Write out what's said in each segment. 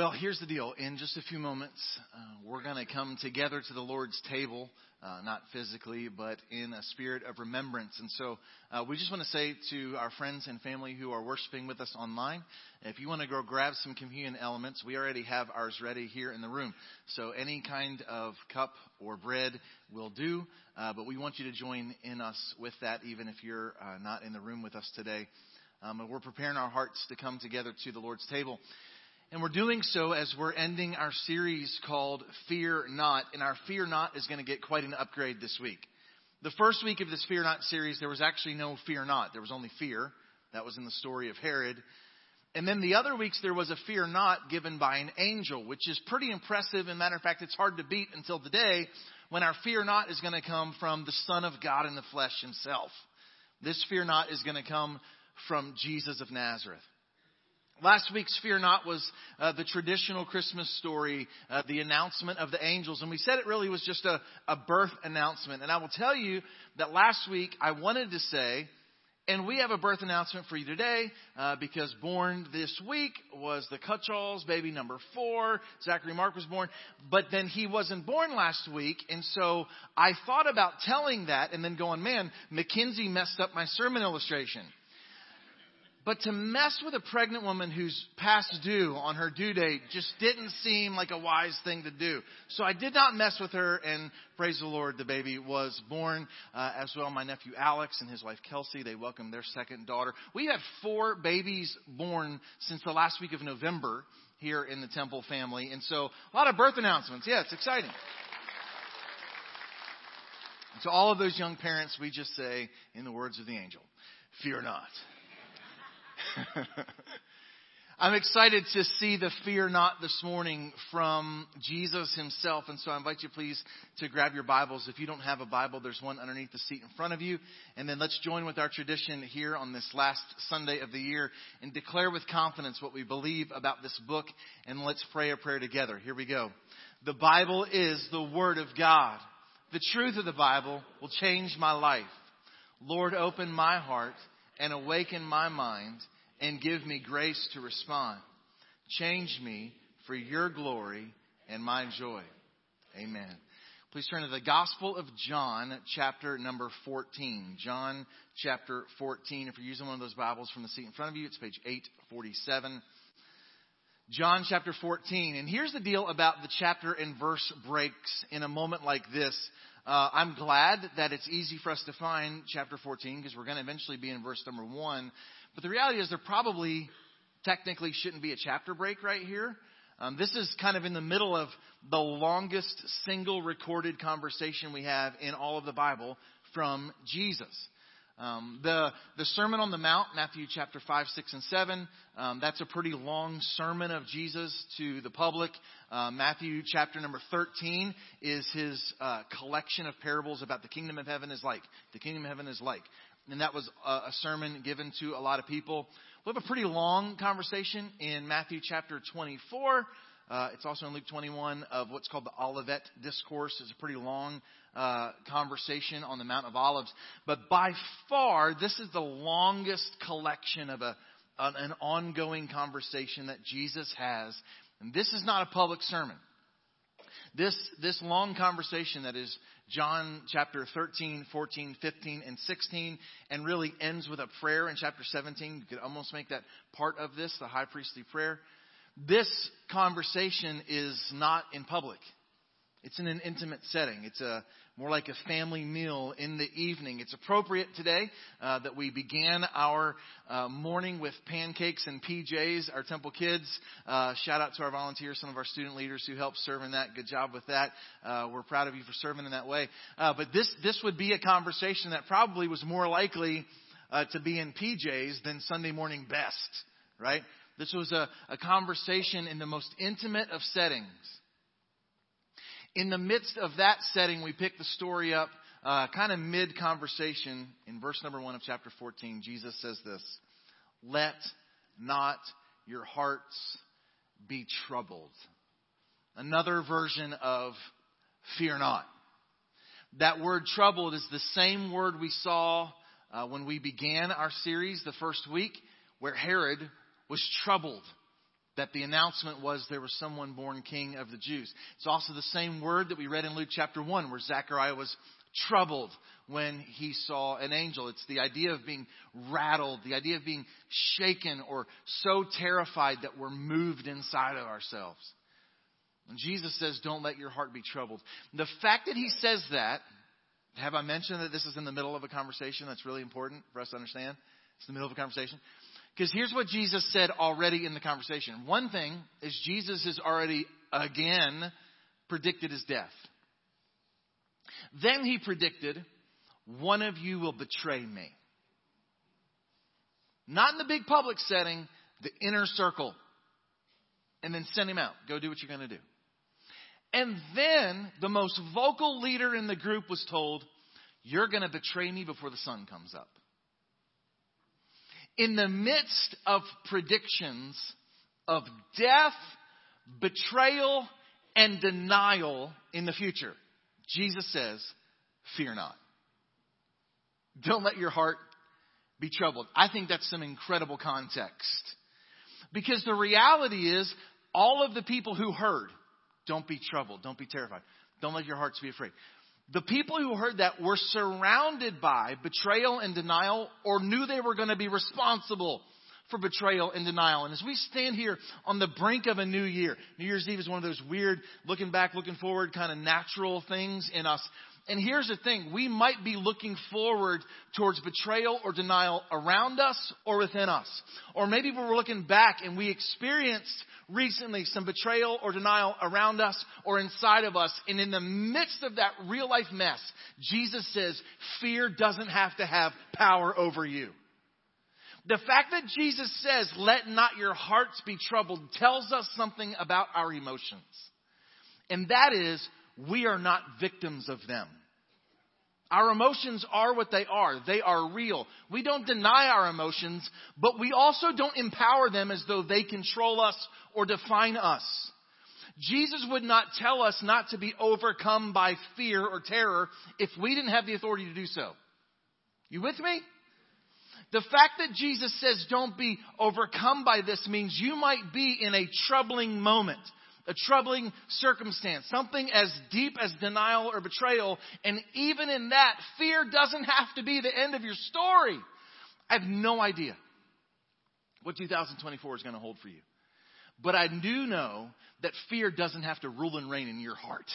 Well, here's the deal. In just a few moments, uh, we're going to come together to the Lord's table, uh, not physically, but in a spirit of remembrance. And so uh, we just want to say to our friends and family who are worshiping with us online, if you want to go grab some communion elements, we already have ours ready here in the room. So any kind of cup or bread will do, uh, but we want you to join in us with that, even if you're uh, not in the room with us today. Um, and we're preparing our hearts to come together to the Lord's table. And we're doing so as we're ending our series called Fear Not. And our Fear Not is going to get quite an upgrade this week. The first week of this Fear Not series, there was actually no Fear Not. There was only fear. That was in the story of Herod. And then the other weeks, there was a Fear Not given by an angel, which is pretty impressive. And matter of fact, it's hard to beat until today when our Fear Not is going to come from the Son of God in the flesh himself. This Fear Not is going to come from Jesus of Nazareth. Last week's Fear Not was uh, the traditional Christmas story, uh, the announcement of the angels. And we said it really was just a, a birth announcement. And I will tell you that last week I wanted to say, and we have a birth announcement for you today uh, because born this week was the Cutchalls, baby number four. Zachary Mark was born, but then he wasn't born last week, and so I thought about telling that and then going, man, Mackenzie messed up my sermon illustration. But to mess with a pregnant woman who's past due on her due date just didn't seem like a wise thing to do. So I did not mess with her, and praise the Lord, the baby was born. Uh, as well, my nephew Alex and his wife Kelsey, they welcomed their second daughter. We had four babies born since the last week of November here in the Temple family. And so a lot of birth announcements. Yeah, it's exciting. To all of those young parents, we just say, in the words of the angel, fear not. I'm excited to see the fear not this morning from Jesus himself. And so I invite you please to grab your Bibles. If you don't have a Bible, there's one underneath the seat in front of you. And then let's join with our tradition here on this last Sunday of the year and declare with confidence what we believe about this book. And let's pray a prayer together. Here we go. The Bible is the Word of God. The truth of the Bible will change my life. Lord, open my heart and awaken my mind and give me grace to respond. Change me for your glory and my joy. Amen. Please turn to the Gospel of John, chapter number 14. John, chapter 14. If you're using one of those Bibles from the seat in front of you, it's page 847. John chapter 14. And here's the deal about the chapter and verse breaks in a moment like this. Uh, I'm glad that it's easy for us to find chapter 14 because we're going to eventually be in verse number 1. But the reality is there probably technically shouldn't be a chapter break right here. Um, this is kind of in the middle of the longest single recorded conversation we have in all of the Bible from Jesus. Um, the the Sermon on the Mount, Matthew chapter five, six, and seven. Um, that's a pretty long sermon of Jesus to the public. Uh, Matthew chapter number thirteen is his uh, collection of parables about the kingdom of heaven is like. The kingdom of heaven is like, and that was a, sermon given to a lot of people. We have a pretty long conversation in Matthew chapter twenty four. Uh, it's also in Luke 21 of what's called the Olivet Discourse. It's a pretty long uh, conversation on the Mount of Olives. But by far, this is the longest collection of a, an ongoing conversation that Jesus has. And this is not a public sermon. This, this long conversation that is John chapter 13, 14, 15, and 16, and really ends with a prayer in chapter 17. You could almost make that part of this, the high priestly prayer. This conversation is not in public. It's in an intimate setting. It's a more like a family meal in the evening. It's appropriate today uh, that we began our uh, morning with pancakes and PJs. Our temple kids. Uh, shout out to our volunteers, some of our student leaders who helped serve in that. Good job with that. Uh, we're proud of you for serving in that way. Uh, but this this would be a conversation that probably was more likely uh, to be in PJs than Sunday morning best, right? This was a, a conversation in the most intimate of settings. In the midst of that setting, we pick the story up uh, kind of mid conversation. In verse number one of chapter 14, Jesus says this Let not your hearts be troubled. Another version of fear not. That word troubled is the same word we saw uh, when we began our series the first week, where Herod was troubled. That the announcement was there was someone born king of the Jews. It's also the same word that we read in Luke chapter 1 where Zechariah was troubled when he saw an angel. It's the idea of being rattled, the idea of being shaken or so terrified that we're moved inside of ourselves. And Jesus says, Don't let your heart be troubled. The fact that he says that, have I mentioned that this is in the middle of a conversation? That's really important for us to understand. It's in the middle of a conversation. Because here's what Jesus said already in the conversation. One thing is Jesus has already again predicted his death. Then he predicted, one of you will betray me. Not in the big public setting, the inner circle. And then send him out. Go do what you're going to do. And then the most vocal leader in the group was told, You're going to betray me before the sun comes up. In the midst of predictions of death, betrayal, and denial in the future, Jesus says, Fear not. Don't let your heart be troubled. I think that's some incredible context. Because the reality is, all of the people who heard, don't be troubled, don't be terrified, don't let your hearts be afraid. The people who heard that were surrounded by betrayal and denial or knew they were going to be responsible for betrayal and denial. And as we stand here on the brink of a new year, New Year's Eve is one of those weird, looking back, looking forward kind of natural things in us. And here's the thing we might be looking forward towards betrayal or denial around us or within us. Or maybe we're looking back and we experienced recently some betrayal or denial around us or inside of us. And in the midst of that real life mess, Jesus says, fear doesn't have to have power over you. The fact that Jesus says, let not your hearts be troubled, tells us something about our emotions. And that is, we are not victims of them. Our emotions are what they are. They are real. We don't deny our emotions, but we also don't empower them as though they control us or define us. Jesus would not tell us not to be overcome by fear or terror if we didn't have the authority to do so. You with me? The fact that Jesus says don't be overcome by this means you might be in a troubling moment, a troubling circumstance, something as deep as denial or betrayal. And even in that, fear doesn't have to be the end of your story. I have no idea what 2024 is going to hold for you. But I do know that fear doesn't have to rule and reign in your heart.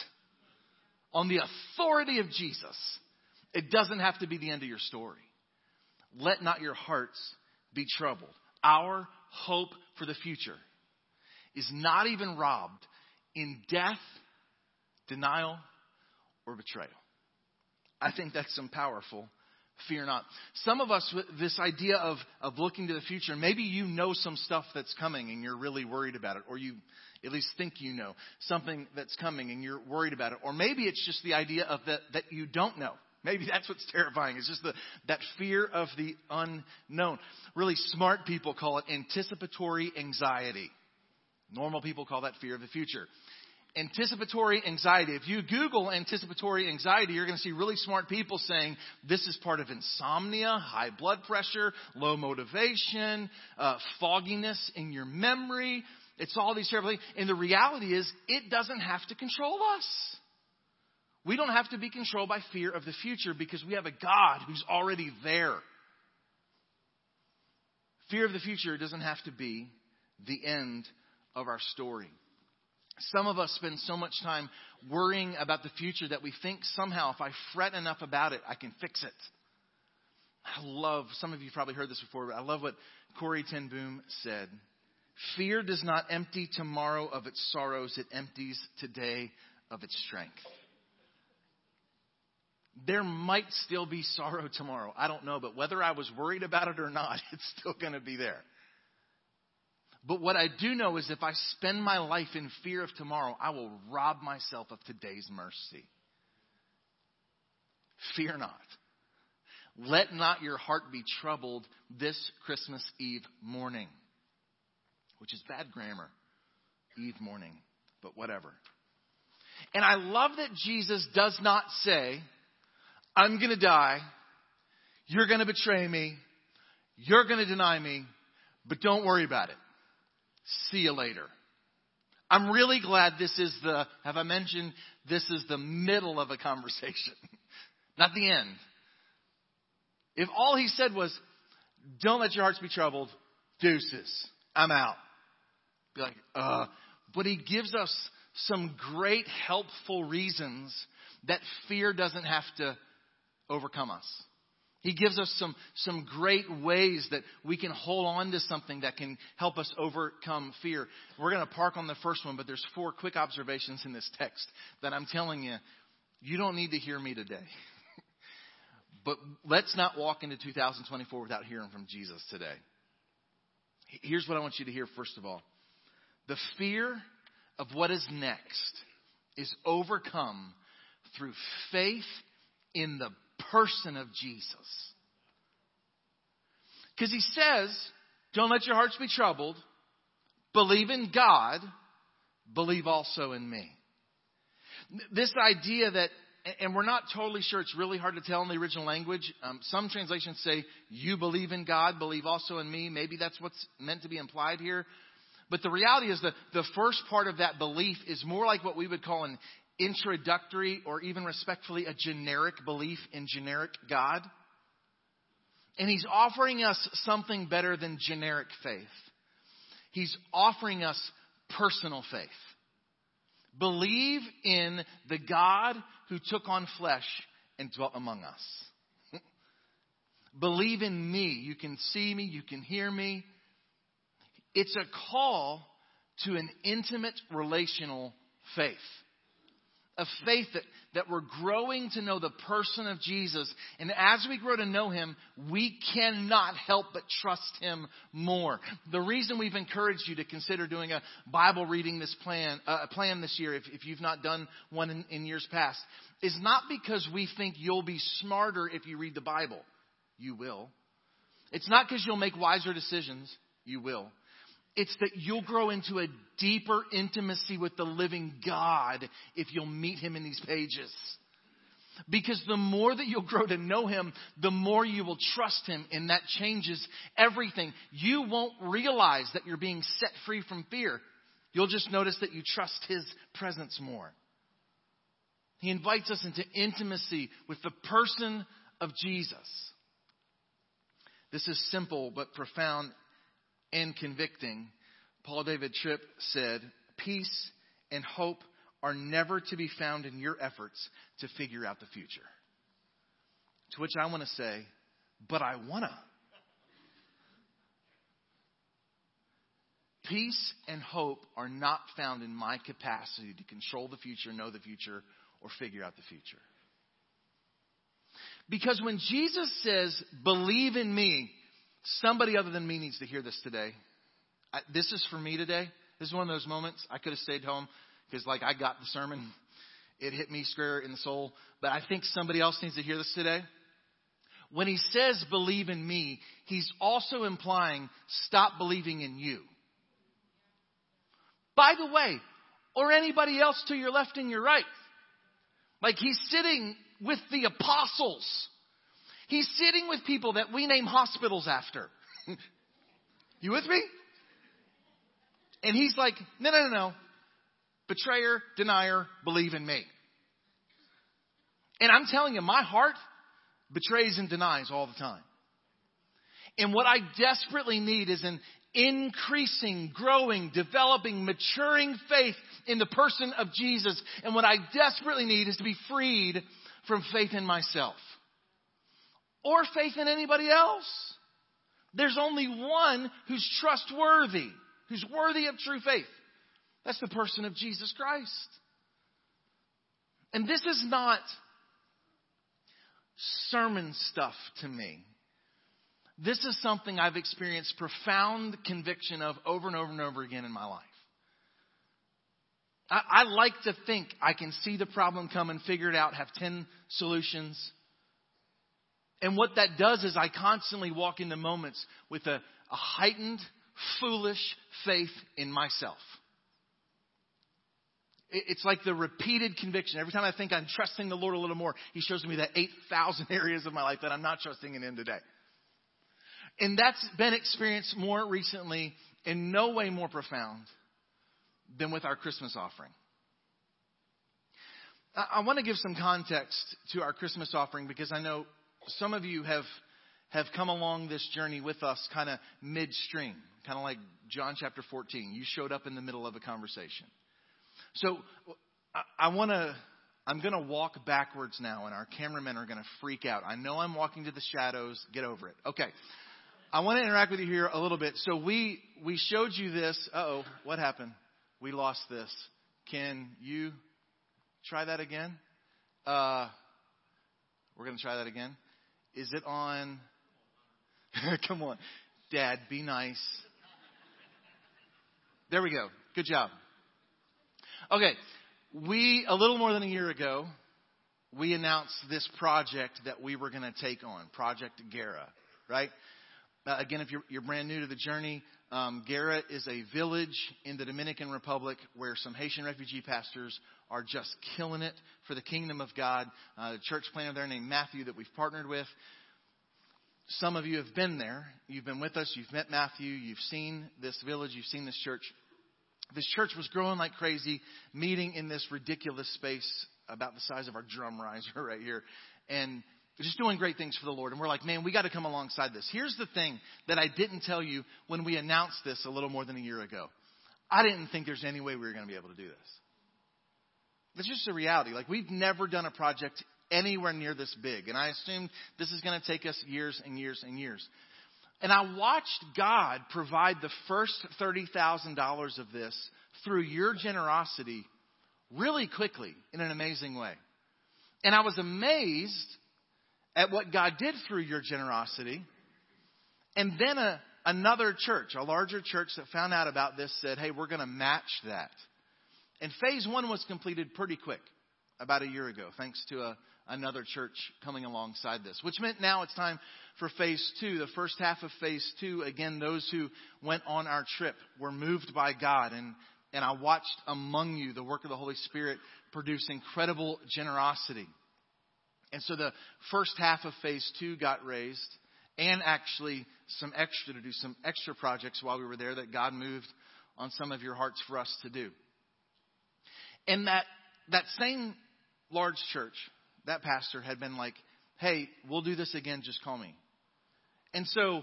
On the authority of Jesus, it doesn't have to be the end of your story. Let not your hearts be troubled. Our hope for the future is not even robbed in death, denial, or betrayal. I think that's some powerful fear not. Some of us, this idea of, of looking to the future, maybe you know some stuff that's coming and you're really worried about it, or you at least think you know something that's coming and you're worried about it. Or maybe it's just the idea of that, that you don't know. Maybe that's what's terrifying. It's just the, that fear of the unknown. Really smart people call it anticipatory anxiety. Normal people call that fear of the future. Anticipatory anxiety. If you Google anticipatory anxiety, you're going to see really smart people saying this is part of insomnia, high blood pressure, low motivation, uh, fogginess in your memory. It's all these terrible things. And the reality is, it doesn't have to control us. We don't have to be controlled by fear of the future because we have a God who's already there. Fear of the future doesn't have to be the end of our story. Some of us spend so much time worrying about the future that we think somehow if I fret enough about it, I can fix it. I love, some of you probably heard this before, but I love what Corrie ten Boom said. Fear does not empty tomorrow of its sorrows, it empties today of its strength. There might still be sorrow tomorrow. I don't know, but whether I was worried about it or not, it's still going to be there. But what I do know is if I spend my life in fear of tomorrow, I will rob myself of today's mercy. Fear not. Let not your heart be troubled this Christmas Eve morning, which is bad grammar. Eve morning, but whatever. And I love that Jesus does not say, I'm going to die. You're going to betray me. You're going to deny me. But don't worry about it. See you later. I'm really glad this is the, have I mentioned, this is the middle of a conversation, not the end. If all he said was, don't let your hearts be troubled, deuces, I'm out. Be like, uh, but he gives us some great helpful reasons that fear doesn't have to overcome us. He gives us some, some great ways that we can hold on to something that can help us overcome fear. We're going to park on the first one, but there's four quick observations in this text that I'm telling you, you don't need to hear me today. but let's not walk into 2024 without hearing from Jesus today. Here's what I want you to hear first of all. The fear of what is next is overcome through faith in the person of Jesus. Because he says, don't let your hearts be troubled. Believe in God. Believe also in me. This idea that, and we're not totally sure, it's really hard to tell in the original language. Um, some translations say, you believe in God, believe also in me. Maybe that's what's meant to be implied here. But the reality is that the first part of that belief is more like what we would call an introductory or even respectfully a generic belief in generic God. And he's offering us something better than generic faith. He's offering us personal faith. Believe in the God who took on flesh and dwelt among us. Believe in me. You can see me, you can hear me. It's a call to an intimate relational faith. A faith that, that we're growing to know the person of Jesus. And as we grow to know him, we cannot help but trust him more. The reason we've encouraged you to consider doing a Bible reading this plan, uh, plan this year, if, if you've not done one in, in years past, is not because we think you'll be smarter if you read the Bible. You will. It's not because you'll make wiser decisions. You will. It's that you'll grow into a deeper intimacy with the living God if you'll meet Him in these pages. Because the more that you'll grow to know Him, the more you will trust Him, and that changes everything. You won't realize that you're being set free from fear. You'll just notice that you trust His presence more. He invites us into intimacy with the person of Jesus. This is simple but profound and convicting. Paul David Tripp said, Peace and hope are never to be found in your efforts to figure out the future. To which I want to say, But I want to. Peace and hope are not found in my capacity to control the future, know the future, or figure out the future. Because when Jesus says, believe in me, Somebody other than me needs to hear this today. I, this is for me today. This is one of those moments I could have stayed home because, like, I got the sermon. It hit me square in the soul. But I think somebody else needs to hear this today. When he says believe in me, he's also implying stop believing in you. By the way, or anybody else to your left and your right. Like he's sitting with the apostles He's sitting with people that we name hospitals after. you with me? And he's like, no, no, no, no. Betrayer, denier, believe in me. And I'm telling you, my heart betrays and denies all the time. And what I desperately need is an increasing, growing, developing, maturing faith in the person of Jesus. And what I desperately need is to be freed from faith in myself or faith in anybody else. There's only one who's trustworthy, who's worthy of true faith. That's the person of Jesus Christ. And this is not sermon stuff to me. This is something I've experienced profound conviction of over and over and over again in my life. I, I like to think I can see the problem come and figure it out, have 10 solutions, and what that does is I constantly walk into moments with a, a heightened, foolish faith in myself. It's like the repeated conviction. Every time I think I'm trusting the Lord a little more, He shows me the 8,000 areas of my life that I'm not trusting in Him today. And that's been experienced more recently, in no way more profound than with our Christmas offering. I, want to give some context to our Christmas offering because I know some of you have have come along this journey with us kind of midstream, kind of like John chapter 14. You showed up in the middle of a conversation. So I, I want to I'm going to walk backwards now, and our cameramen are going to freak out. I know I'm walking to the shadows. Get over it. Okay. I want to interact with you here a little bit. So we we showed you this. oh, what happened? We lost this. Can you try that again? Uh, we're going to try that again. Is it on? Come on, Dad, be nice. There we go. Good job. Okay, we, a little more than a year ago, we announced this project that we were going to take on, Project Gera, right? Uh, again, if you're, you're, brand new to the journey, um, Gera is a village in the Dominican Republic where some Haitian refugee pastors are just killing it for the kingdom of God. Uh, a church planter there named Matthew that we've partnered with. Some of you have been there. You've been with us. You've met Matthew. You've seen this village. You've seen this church. This church was growing like crazy, meeting in this ridiculous space about the size of our drum riser right here. And just doing great things for the Lord. And we're like, man, we got to come alongside this. Here's the thing that I didn't tell you when we announced this a little more than a year ago. I didn't think there's any way we were going to be able to do this. It's just a reality. Like, we've never done a project anywhere near this big. And I assumed this is going to take us years and years and years. And I watched God provide the first $30,000 of this through your generosity really quickly in an amazing way. And I was amazed at what God did through your generosity. And then a, another church, a larger church that found out about this said, hey, we're going to match that. And phase one was completed pretty quick, about a year ago, thanks to a, another church coming alongside this, which meant now it's time for phase two. The first half of phase two, again, those who went on our trip were moved by God. And, and I watched among you the work of the Holy Spirit produce incredible generosity. And so the first half of phase two got raised and actually some extra to do some extra projects while we were there that God moved on some of your hearts for us to do. And that, that same large church, that pastor had been like, hey, we'll do this again, just call me. And so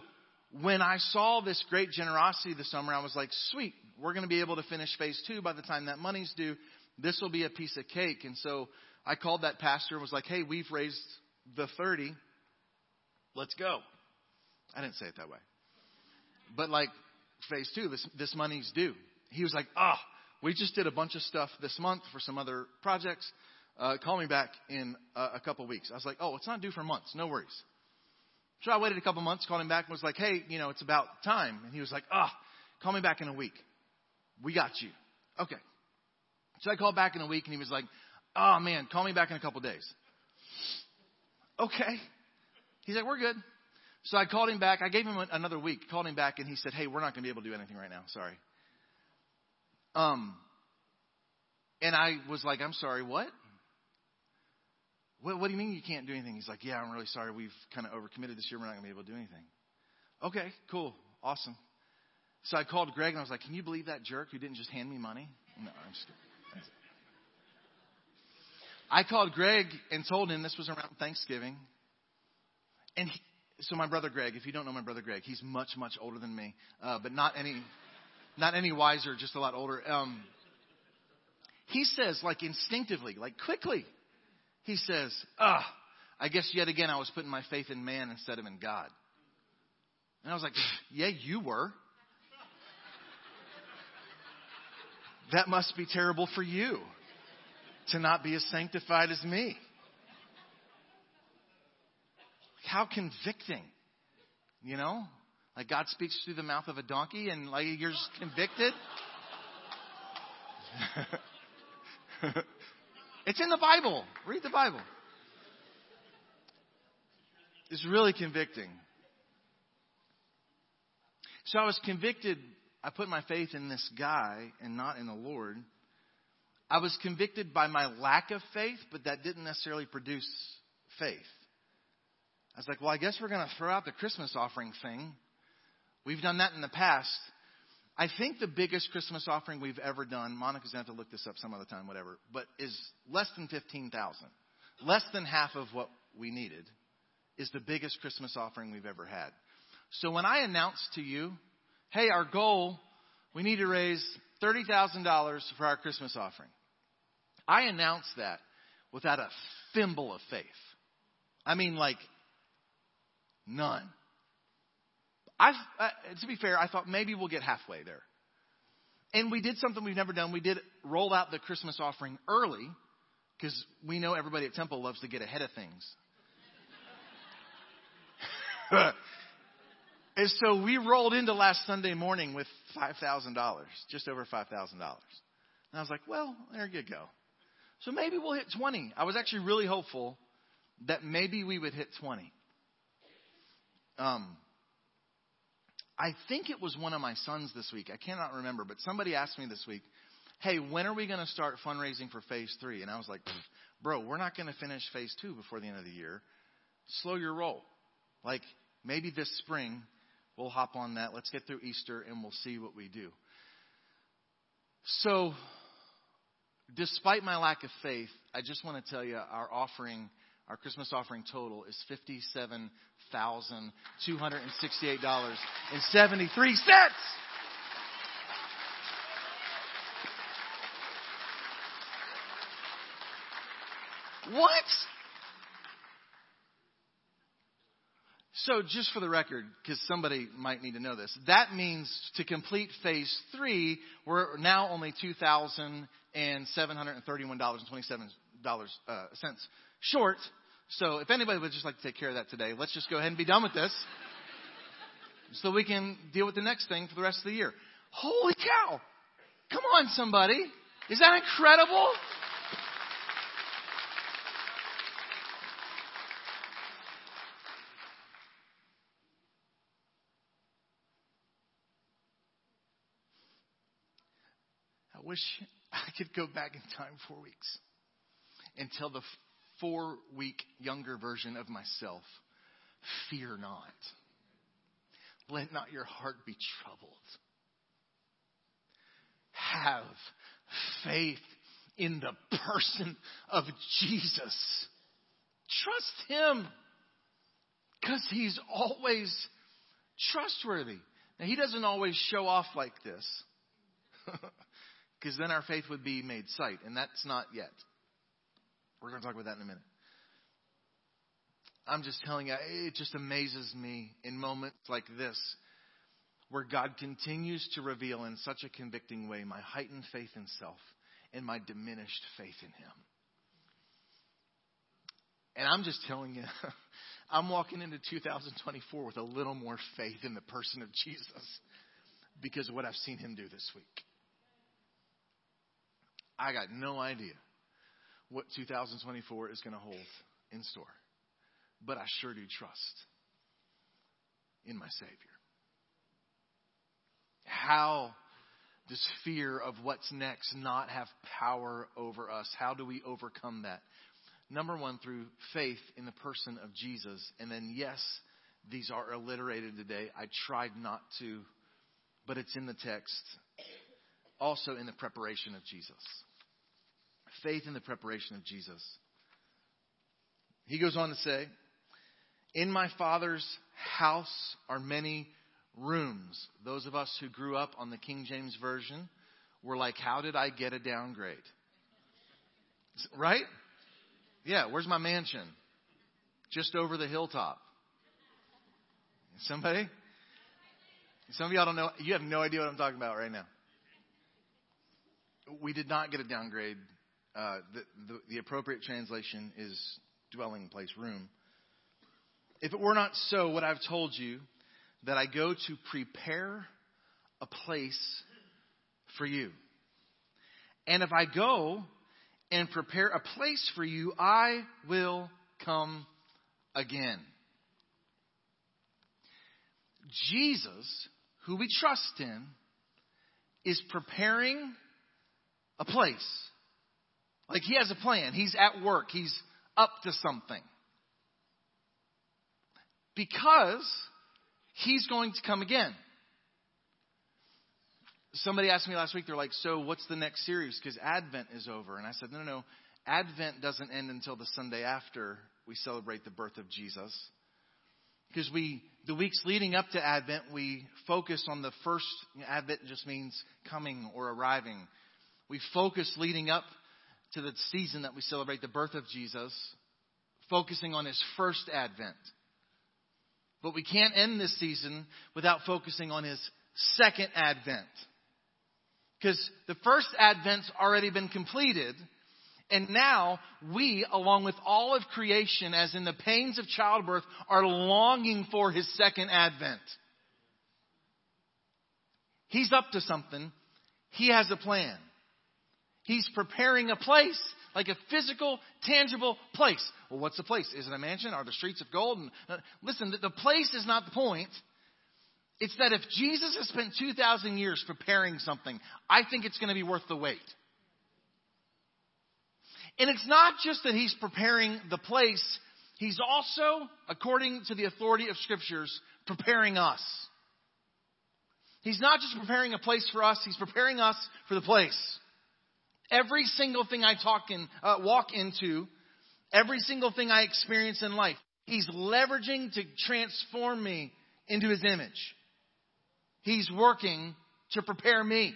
when I saw this great generosity this summer, I was like, sweet, we're going to be able to finish phase two by the time that money's due. This will be a piece of cake. And so I called that pastor and was like, hey, we've raised the 30. Let's go. I didn't say it that way. But like phase two, this, this money's due. He was like, ah, oh, we just did a bunch of stuff this month for some other projects. Uh, call me back in a, a couple weeks. I was like, oh, it's not due for months. No worries. So I waited a couple months, called him back, and was like, hey, you know, it's about time. And he was like, ah, oh, call me back in a week. We got you. Okay. So I called back in a week, and he was like, oh, man, call me back in a couple days. Okay. He's like, we're good. So I called him back. I gave him another week. Called him back, and he said, hey, we're not going to be able to do anything right now. Sorry. Um, and I was like, I'm sorry, what? What, what do you mean you can't do anything? He's like, Yeah, I'm really sorry. We've kind of overcommitted this year. We're not going to be able to do anything. Okay, cool. Awesome. So I called Greg and I was like, Can you believe that jerk who didn't just hand me money? No, I'm just kidding. I called Greg and told him this was around Thanksgiving. And he, so my brother Greg, if you don't know my brother Greg, he's much, much older than me, uh, but not any, not any wiser, just a lot older. Um, he says, like instinctively, like quickly, he says, Ah, I guess yet again I was putting my faith in man instead of in God. And I was like, Yeah, you were. That must be terrible for you to not be as sanctified as me. How convicting, you know? Like God speaks through the mouth of a donkey and like you're just convicted. It's in the Bible. Read the Bible. It's really convicting. So I was convicted. I put my faith in this guy and not in the Lord. I was convicted by my lack of faith, but that didn't necessarily produce faith. I was like, well, I guess we're going to throw out the Christmas offering thing We've done that in the past. I think the biggest Christmas offering we've ever done, Monica's going to have to look this up some other time, whatever, but is less than 15,000. Less than half of what we needed is the biggest Christmas offering we've ever had. So when I announced to you, hey, our goal, we need to raise $30,000 for our Christmas offering. I announced that without a thimble of faith. I mean, like, none. I, uh, to be fair, I thought maybe we'll get halfway there. And we did something we've never done. We did roll out the Christmas offering early because we know everybody at Temple loves to get ahead of things. and so we rolled into last Sunday morning with $5,000, just over $5,000. And I was like, well, there you go. So maybe we'll hit 20. I was actually really hopeful that maybe we would hit 20. Um, I think it was one of my sons this week. I cannot remember, but somebody asked me this week, hey, when are we going to start fundraising for phase three? And I was like, bro, we're not going to finish phase two before the end of the year. Slow your roll. Like, maybe this spring we'll hop on that. Let's get through Easter and we'll see what we do. So, despite my lack of faith, I just want to tell you our offering, our Christmas offering total is $57,268.73. What? So, just for the record, because somebody might need to know this, that means to complete phase three, we're now only two thousand and seven hundred and thirty-one dollars and twenty-seven dollars uh, cents short. So, if anybody would just like to take care of that today, let's just go ahead and be done with this, so we can deal with the next thing for the rest of the year. Holy cow! Come on, somebody! Is that incredible? I wish I could go back in time four weeks and tell the four week younger version of myself, fear not. Let not your heart be troubled. Have faith in the person of Jesus. Trust him because he's always trustworthy. Now, he doesn't always show off like this. because then our faith would be made sight, and that's not yet. We're going to talk about that in a minute. I'm just telling you, it just amazes me in moments like this where God continues to reveal in such a convicting way my heightened faith in self and my diminished faith in Him. And I'm just telling you, I'm walking into 2024 with a little more faith in the person of Jesus because of what I've seen Him do this week. I got no idea what 2024 is going to hold in store. But I sure do trust in my Savior. How does fear of what's next not have power over us? How do we overcome that? Number one, through faith in the person of Jesus. And then, yes, these are alliterated today. I tried not to, but it's in the text also in the preparation of Jesus. Faith in the preparation of Jesus. He goes on to say, In my Father's house are many rooms. Those of us who grew up on the King James Version were like, How did I get a downgrade? Right? Yeah, where's my mansion? Just over the hilltop. Somebody? Some of y'all don't know. You have no idea what I'm talking about right now we did not get a downgrade. Uh, the, the, the appropriate translation is dwelling place, room. If it were not so, what I've told you, that I go to prepare a place for you. And if I go and prepare a place for you, I will come again. Jesus, who we trust in, is preparing a place. Like he has a plan. He's at work. He's up to something. Because he's going to come again. somebody asked me last week, they're like, so what's the next series? Because Advent is over. And I said, no, no, no. Advent doesn't end until the Sunday after we celebrate the birth of Jesus. Because we, the weeks leading up to Advent, we focus on the first, Advent just means coming or arriving. We focus leading up to the season that we celebrate the birth of Jesus, focusing on his first Advent. But we can't end this season without focusing on his second Advent. Because the first Advent's already been completed. And now we, along with all of creation, as in the pains of childbirth, are longing for his second advent. He's up to something. He has a plan. He's preparing a place, like a physical, tangible place. Well, what's the place? Is it a mansion? Are the streets of gold? And, uh, listen, the place is not the point. It's that if Jesus has spent 2,000 years preparing something, I think it's going to be worth the wait. And it's not just that he's preparing the place, he's also, according to the authority of scriptures, preparing us. He's not just preparing a place for us, he's preparing us for the place. Every single thing I talk in, uh, walk into, every single thing I experience in life, he's leveraging to transform me into his image. He's working to prepare me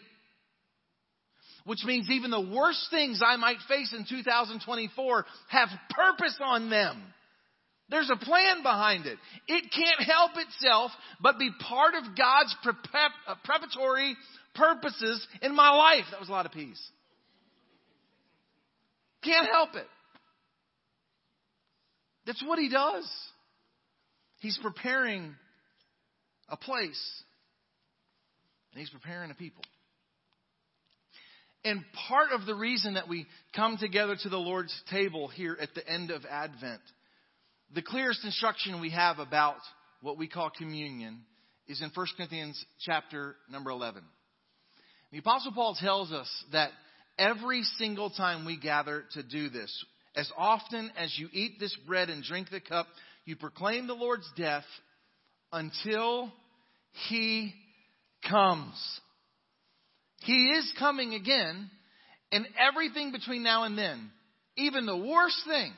which means even the worst things I might face in 2024 have purpose on them. There's a plan behind it. It can't help itself but be part of God's uh, preparatory purposes in my life. That was a lot of peace. Can't help it. That's what he does. He's preparing a place, and he's preparing a people. And part of the reason that we come together to the Lord's table here at the end of Advent, the clearest instruction we have about what we call communion is in 1 Corinthians chapter number 11. The Apostle Paul tells us that every single time we gather to do this, as often as you eat this bread and drink the cup, you proclaim the Lord's death until he comes. He is coming again, and everything between now and then, even the worst things,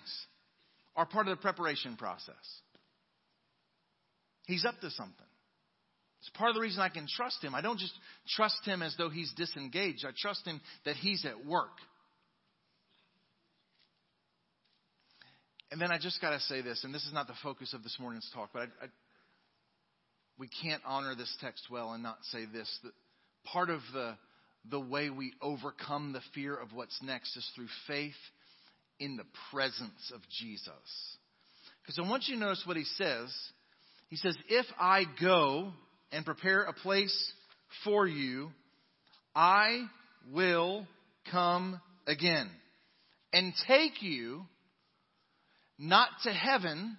are part of the preparation process. He's up to something. It's part of the reason I can trust him. I don't just trust him as though he's disengaged. I trust him that he's at work. And then I just got to say this, and this is not the focus of this morning's talk, but I, I, we can't honor this text well and not say this. That part of the the way we overcome the fear of what's next is through faith in the presence of Jesus. Because I want you to notice what he says. He says, If I go and prepare a place for you, I will come again and take you not to heaven,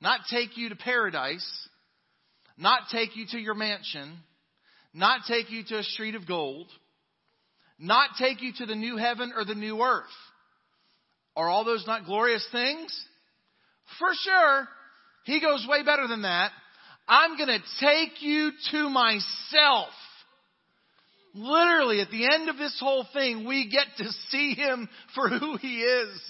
not take you to paradise, not take you to your mansion not take you to a street of gold, not take you to the new heaven or the new earth. Are all those not glorious things? For sure. He goes way better than that. I'm going to take you to myself. Literally, at the end of this whole thing, we get to see him for who he is.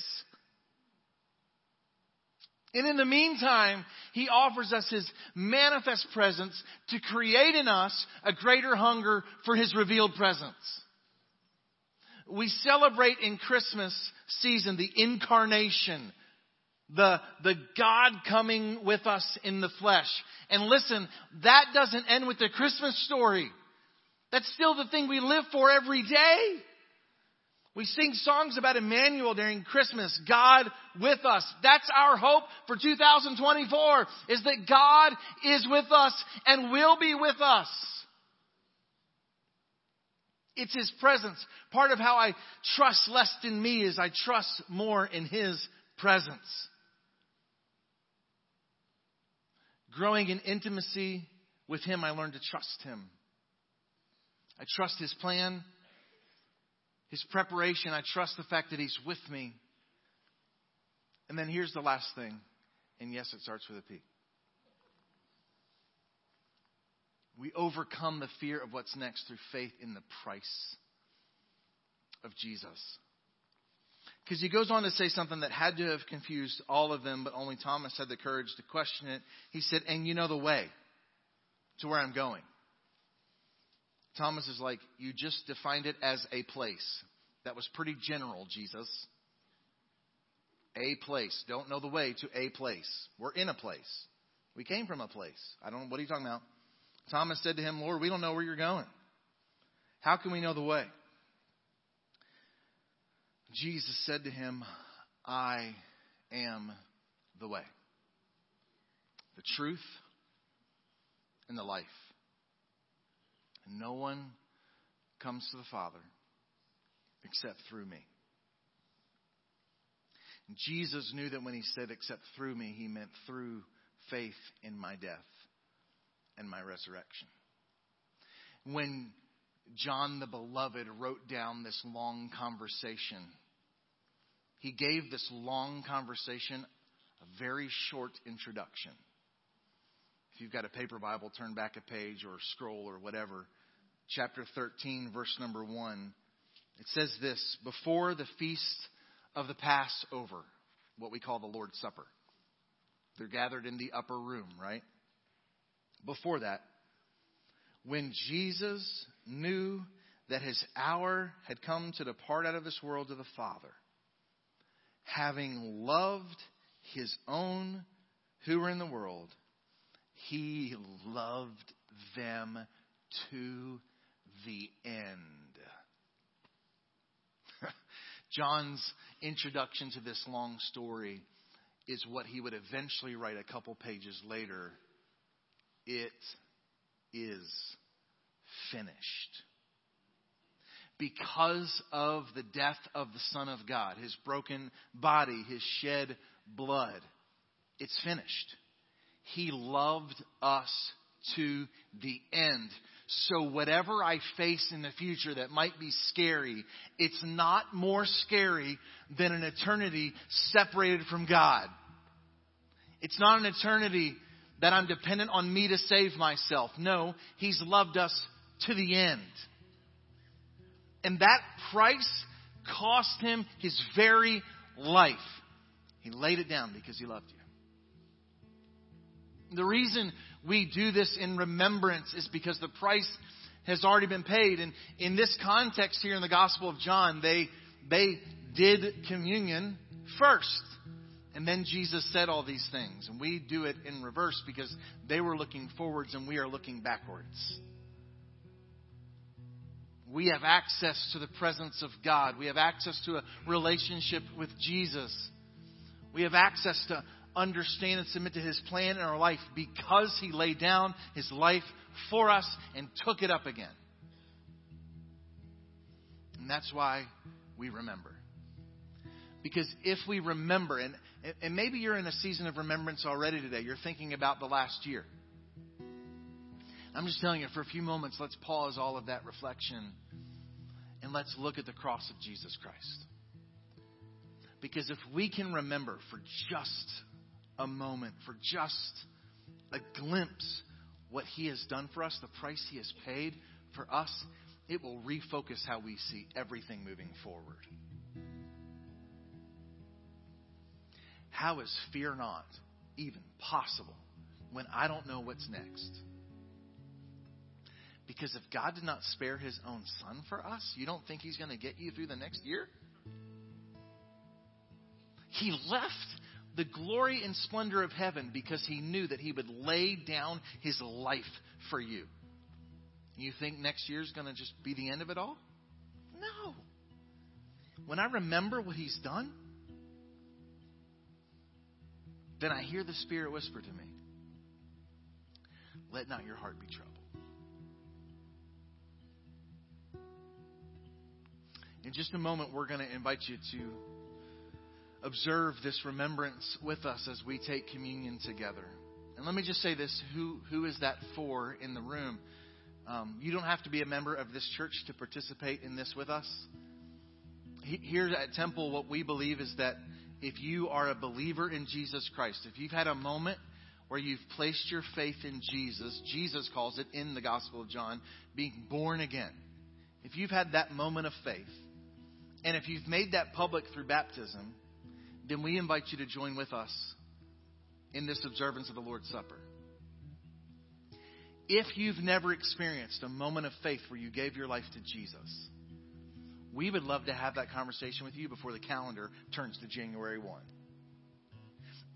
And in the meantime, he offers us his manifest presence to create in us a greater hunger for his revealed presence. We celebrate in Christmas season the incarnation, the, the God coming with us in the flesh. And listen, that doesn't end with the Christmas story. That's still the thing we live for every day. We sing songs about Emmanuel during Christmas, God with us. That's our hope for 2024, is that God is with us and will be with us. It's His presence. Part of how I trust less in me is I trust more in His presence. Growing in intimacy with Him, I learned to trust Him. I trust His plan his preparation. I trust the fact that He's with me. And then here's the last thing. And yes, it starts with a P. We overcome the fear of what's next through faith in the price of Jesus. Because he goes on to say something that had to have confused all of them, but only Thomas had the courage to question it. He said, And you know the way to where I'm going. Thomas is like, You just defined it as a place. That was pretty general, Jesus. A place. Don't know the way to a place. We're in a place. We came from a place. I don't know. What are you talking about? Thomas said to him, Lord, we don't know where you're going. How can we know the way? Jesus said to him, I am the way, the truth, and the life. No one comes to the Father except through me. Jesus knew that when he said except through me, he meant through faith in my death and my resurrection. When John the Beloved wrote down this long conversation, he gave this long conversation a very short introduction. If you've got a paper Bible, turn back a page or scroll or whatever. Chapter 13, verse number 1. It says this Before the feast of the Passover, what we call the Lord's Supper. They're gathered in the upper room, right? Before that, when Jesus knew that his hour had come to depart out of this world to the Father, having loved his own who were in the world, he loved them to the end. John's introduction to this long story is what he would eventually write a couple pages later. It is finished. Because of the death of the Son of God, his broken body, his shed blood, it's finished. He loved us to the end. So, whatever I face in the future that might be scary, it's not more scary than an eternity separated from God. It's not an eternity that I'm dependent on me to save myself. No, He's loved us to the end. And that price cost Him His very life. He laid it down because He loved you. The reason we do this in remembrance is because the price has already been paid. And in this context here in the Gospel of John, they, they did communion first. And then Jesus said all these things. And we do it in reverse because they were looking forwards and we are looking backwards. We have access to the presence of God. We have access to a relationship with Jesus. We have access to understand and submit to his plan in our life because he laid down his life for us and took it up again. And that's why we remember. Because if we remember, and, and maybe you're in a season of remembrance already today, you're thinking about the last year. I'm just telling you, for a few moments, let's pause all of that reflection and let's look at the cross of Jesus Christ. Because if we can remember for just a moment, for just a glimpse what He has done for us, the price He has paid for us, it will refocus how we see everything moving forward. How is fear not even possible when I don't know what's next? Because if God did not spare his own son for us, you don't think he's going to get you through the next year? He left the glory and splendor of heaven because he knew that he would lay down his life for you. You think next year is going to just be the end of it all? No. When I remember what he's done, then I hear the Spirit whisper to me, Let not your heart be troubled. In just a moment, we're going to invite you to observe this remembrance with us as we take communion together. And let me just say this who, who is that for in the room? Um, you don't have to be a member of this church to participate in this with us. Here at Temple, what we believe is that if you are a believer in Jesus Christ, if you've had a moment where you've placed your faith in Jesus, Jesus calls it in the Gospel of John, being born again. If you've had that moment of faith, and if you've made that public through baptism, then we invite you to join with us in this observance of the Lord's Supper. If you've never experienced a moment of faith where you gave your life to Jesus, we would love to have that conversation with you before the calendar turns to January 1.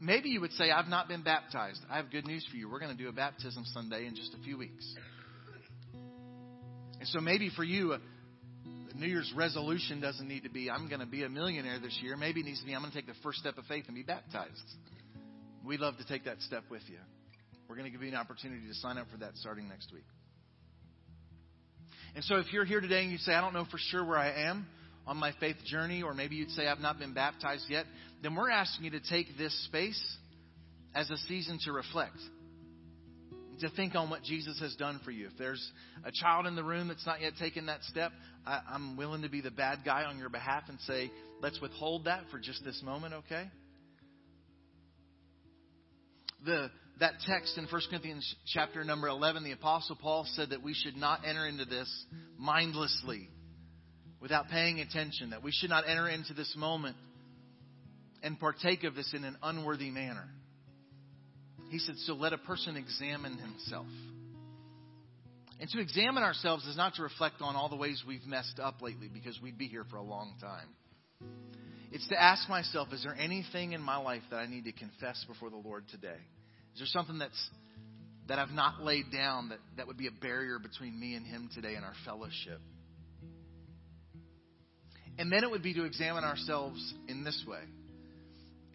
Maybe you would say, I've not been baptized. I have good news for you. We're going to do a baptism Sunday in just a few weeks. And so maybe for you, a New Year's resolution doesn't need to be, I'm going to be a millionaire this year. Maybe it needs to be, I'm going to take the first step of faith and be baptized. We'd love to take that step with you. We're going to give you an opportunity to sign up for that starting next week. And so if you're here today and you say, I don't know for sure where I am on my faith journey, or maybe you'd say, I've not been baptized yet, then we're asking you to take this space as a season to reflect, to think on what Jesus has done for you. If there's a child in the room that's not yet taken that step, I, I'm willing to be the bad guy on your behalf and say, let's withhold that for just this moment, okay? The that text in 1 Corinthians chapter number 11, the Apostle Paul said that we should not enter into this mindlessly without paying attention, that we should not enter into this moment and partake of this in an unworthy manner. He said, So let a person examine himself. And to examine ourselves is not to reflect on all the ways we've messed up lately because we'd be here for a long time. It's to ask myself, is there anything in my life that I need to confess before the Lord today? Is there something that's that I've not laid down that, that would be a barrier between me and Him today in our fellowship? And then it would be to examine ourselves in this way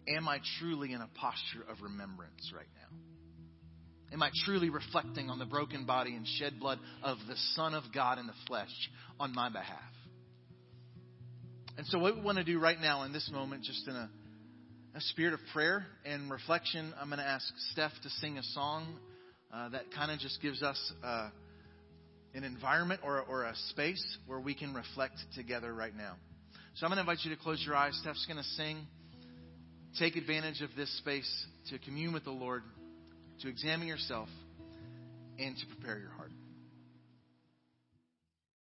Am I truly in a posture of remembrance right now? Am I truly reflecting on the broken body and shed blood of the Son of God in the flesh on my behalf? And so, what we want to do right now in this moment, just in a, a spirit of prayer and reflection, I'm going to ask Steph to sing a song uh, that kind of just gives us uh, an environment or, or a space where we can reflect together right now. So, I'm going to invite you to close your eyes. Steph's going to sing take advantage of this space to commune with the Lord, to examine yourself, and to prepare your heart.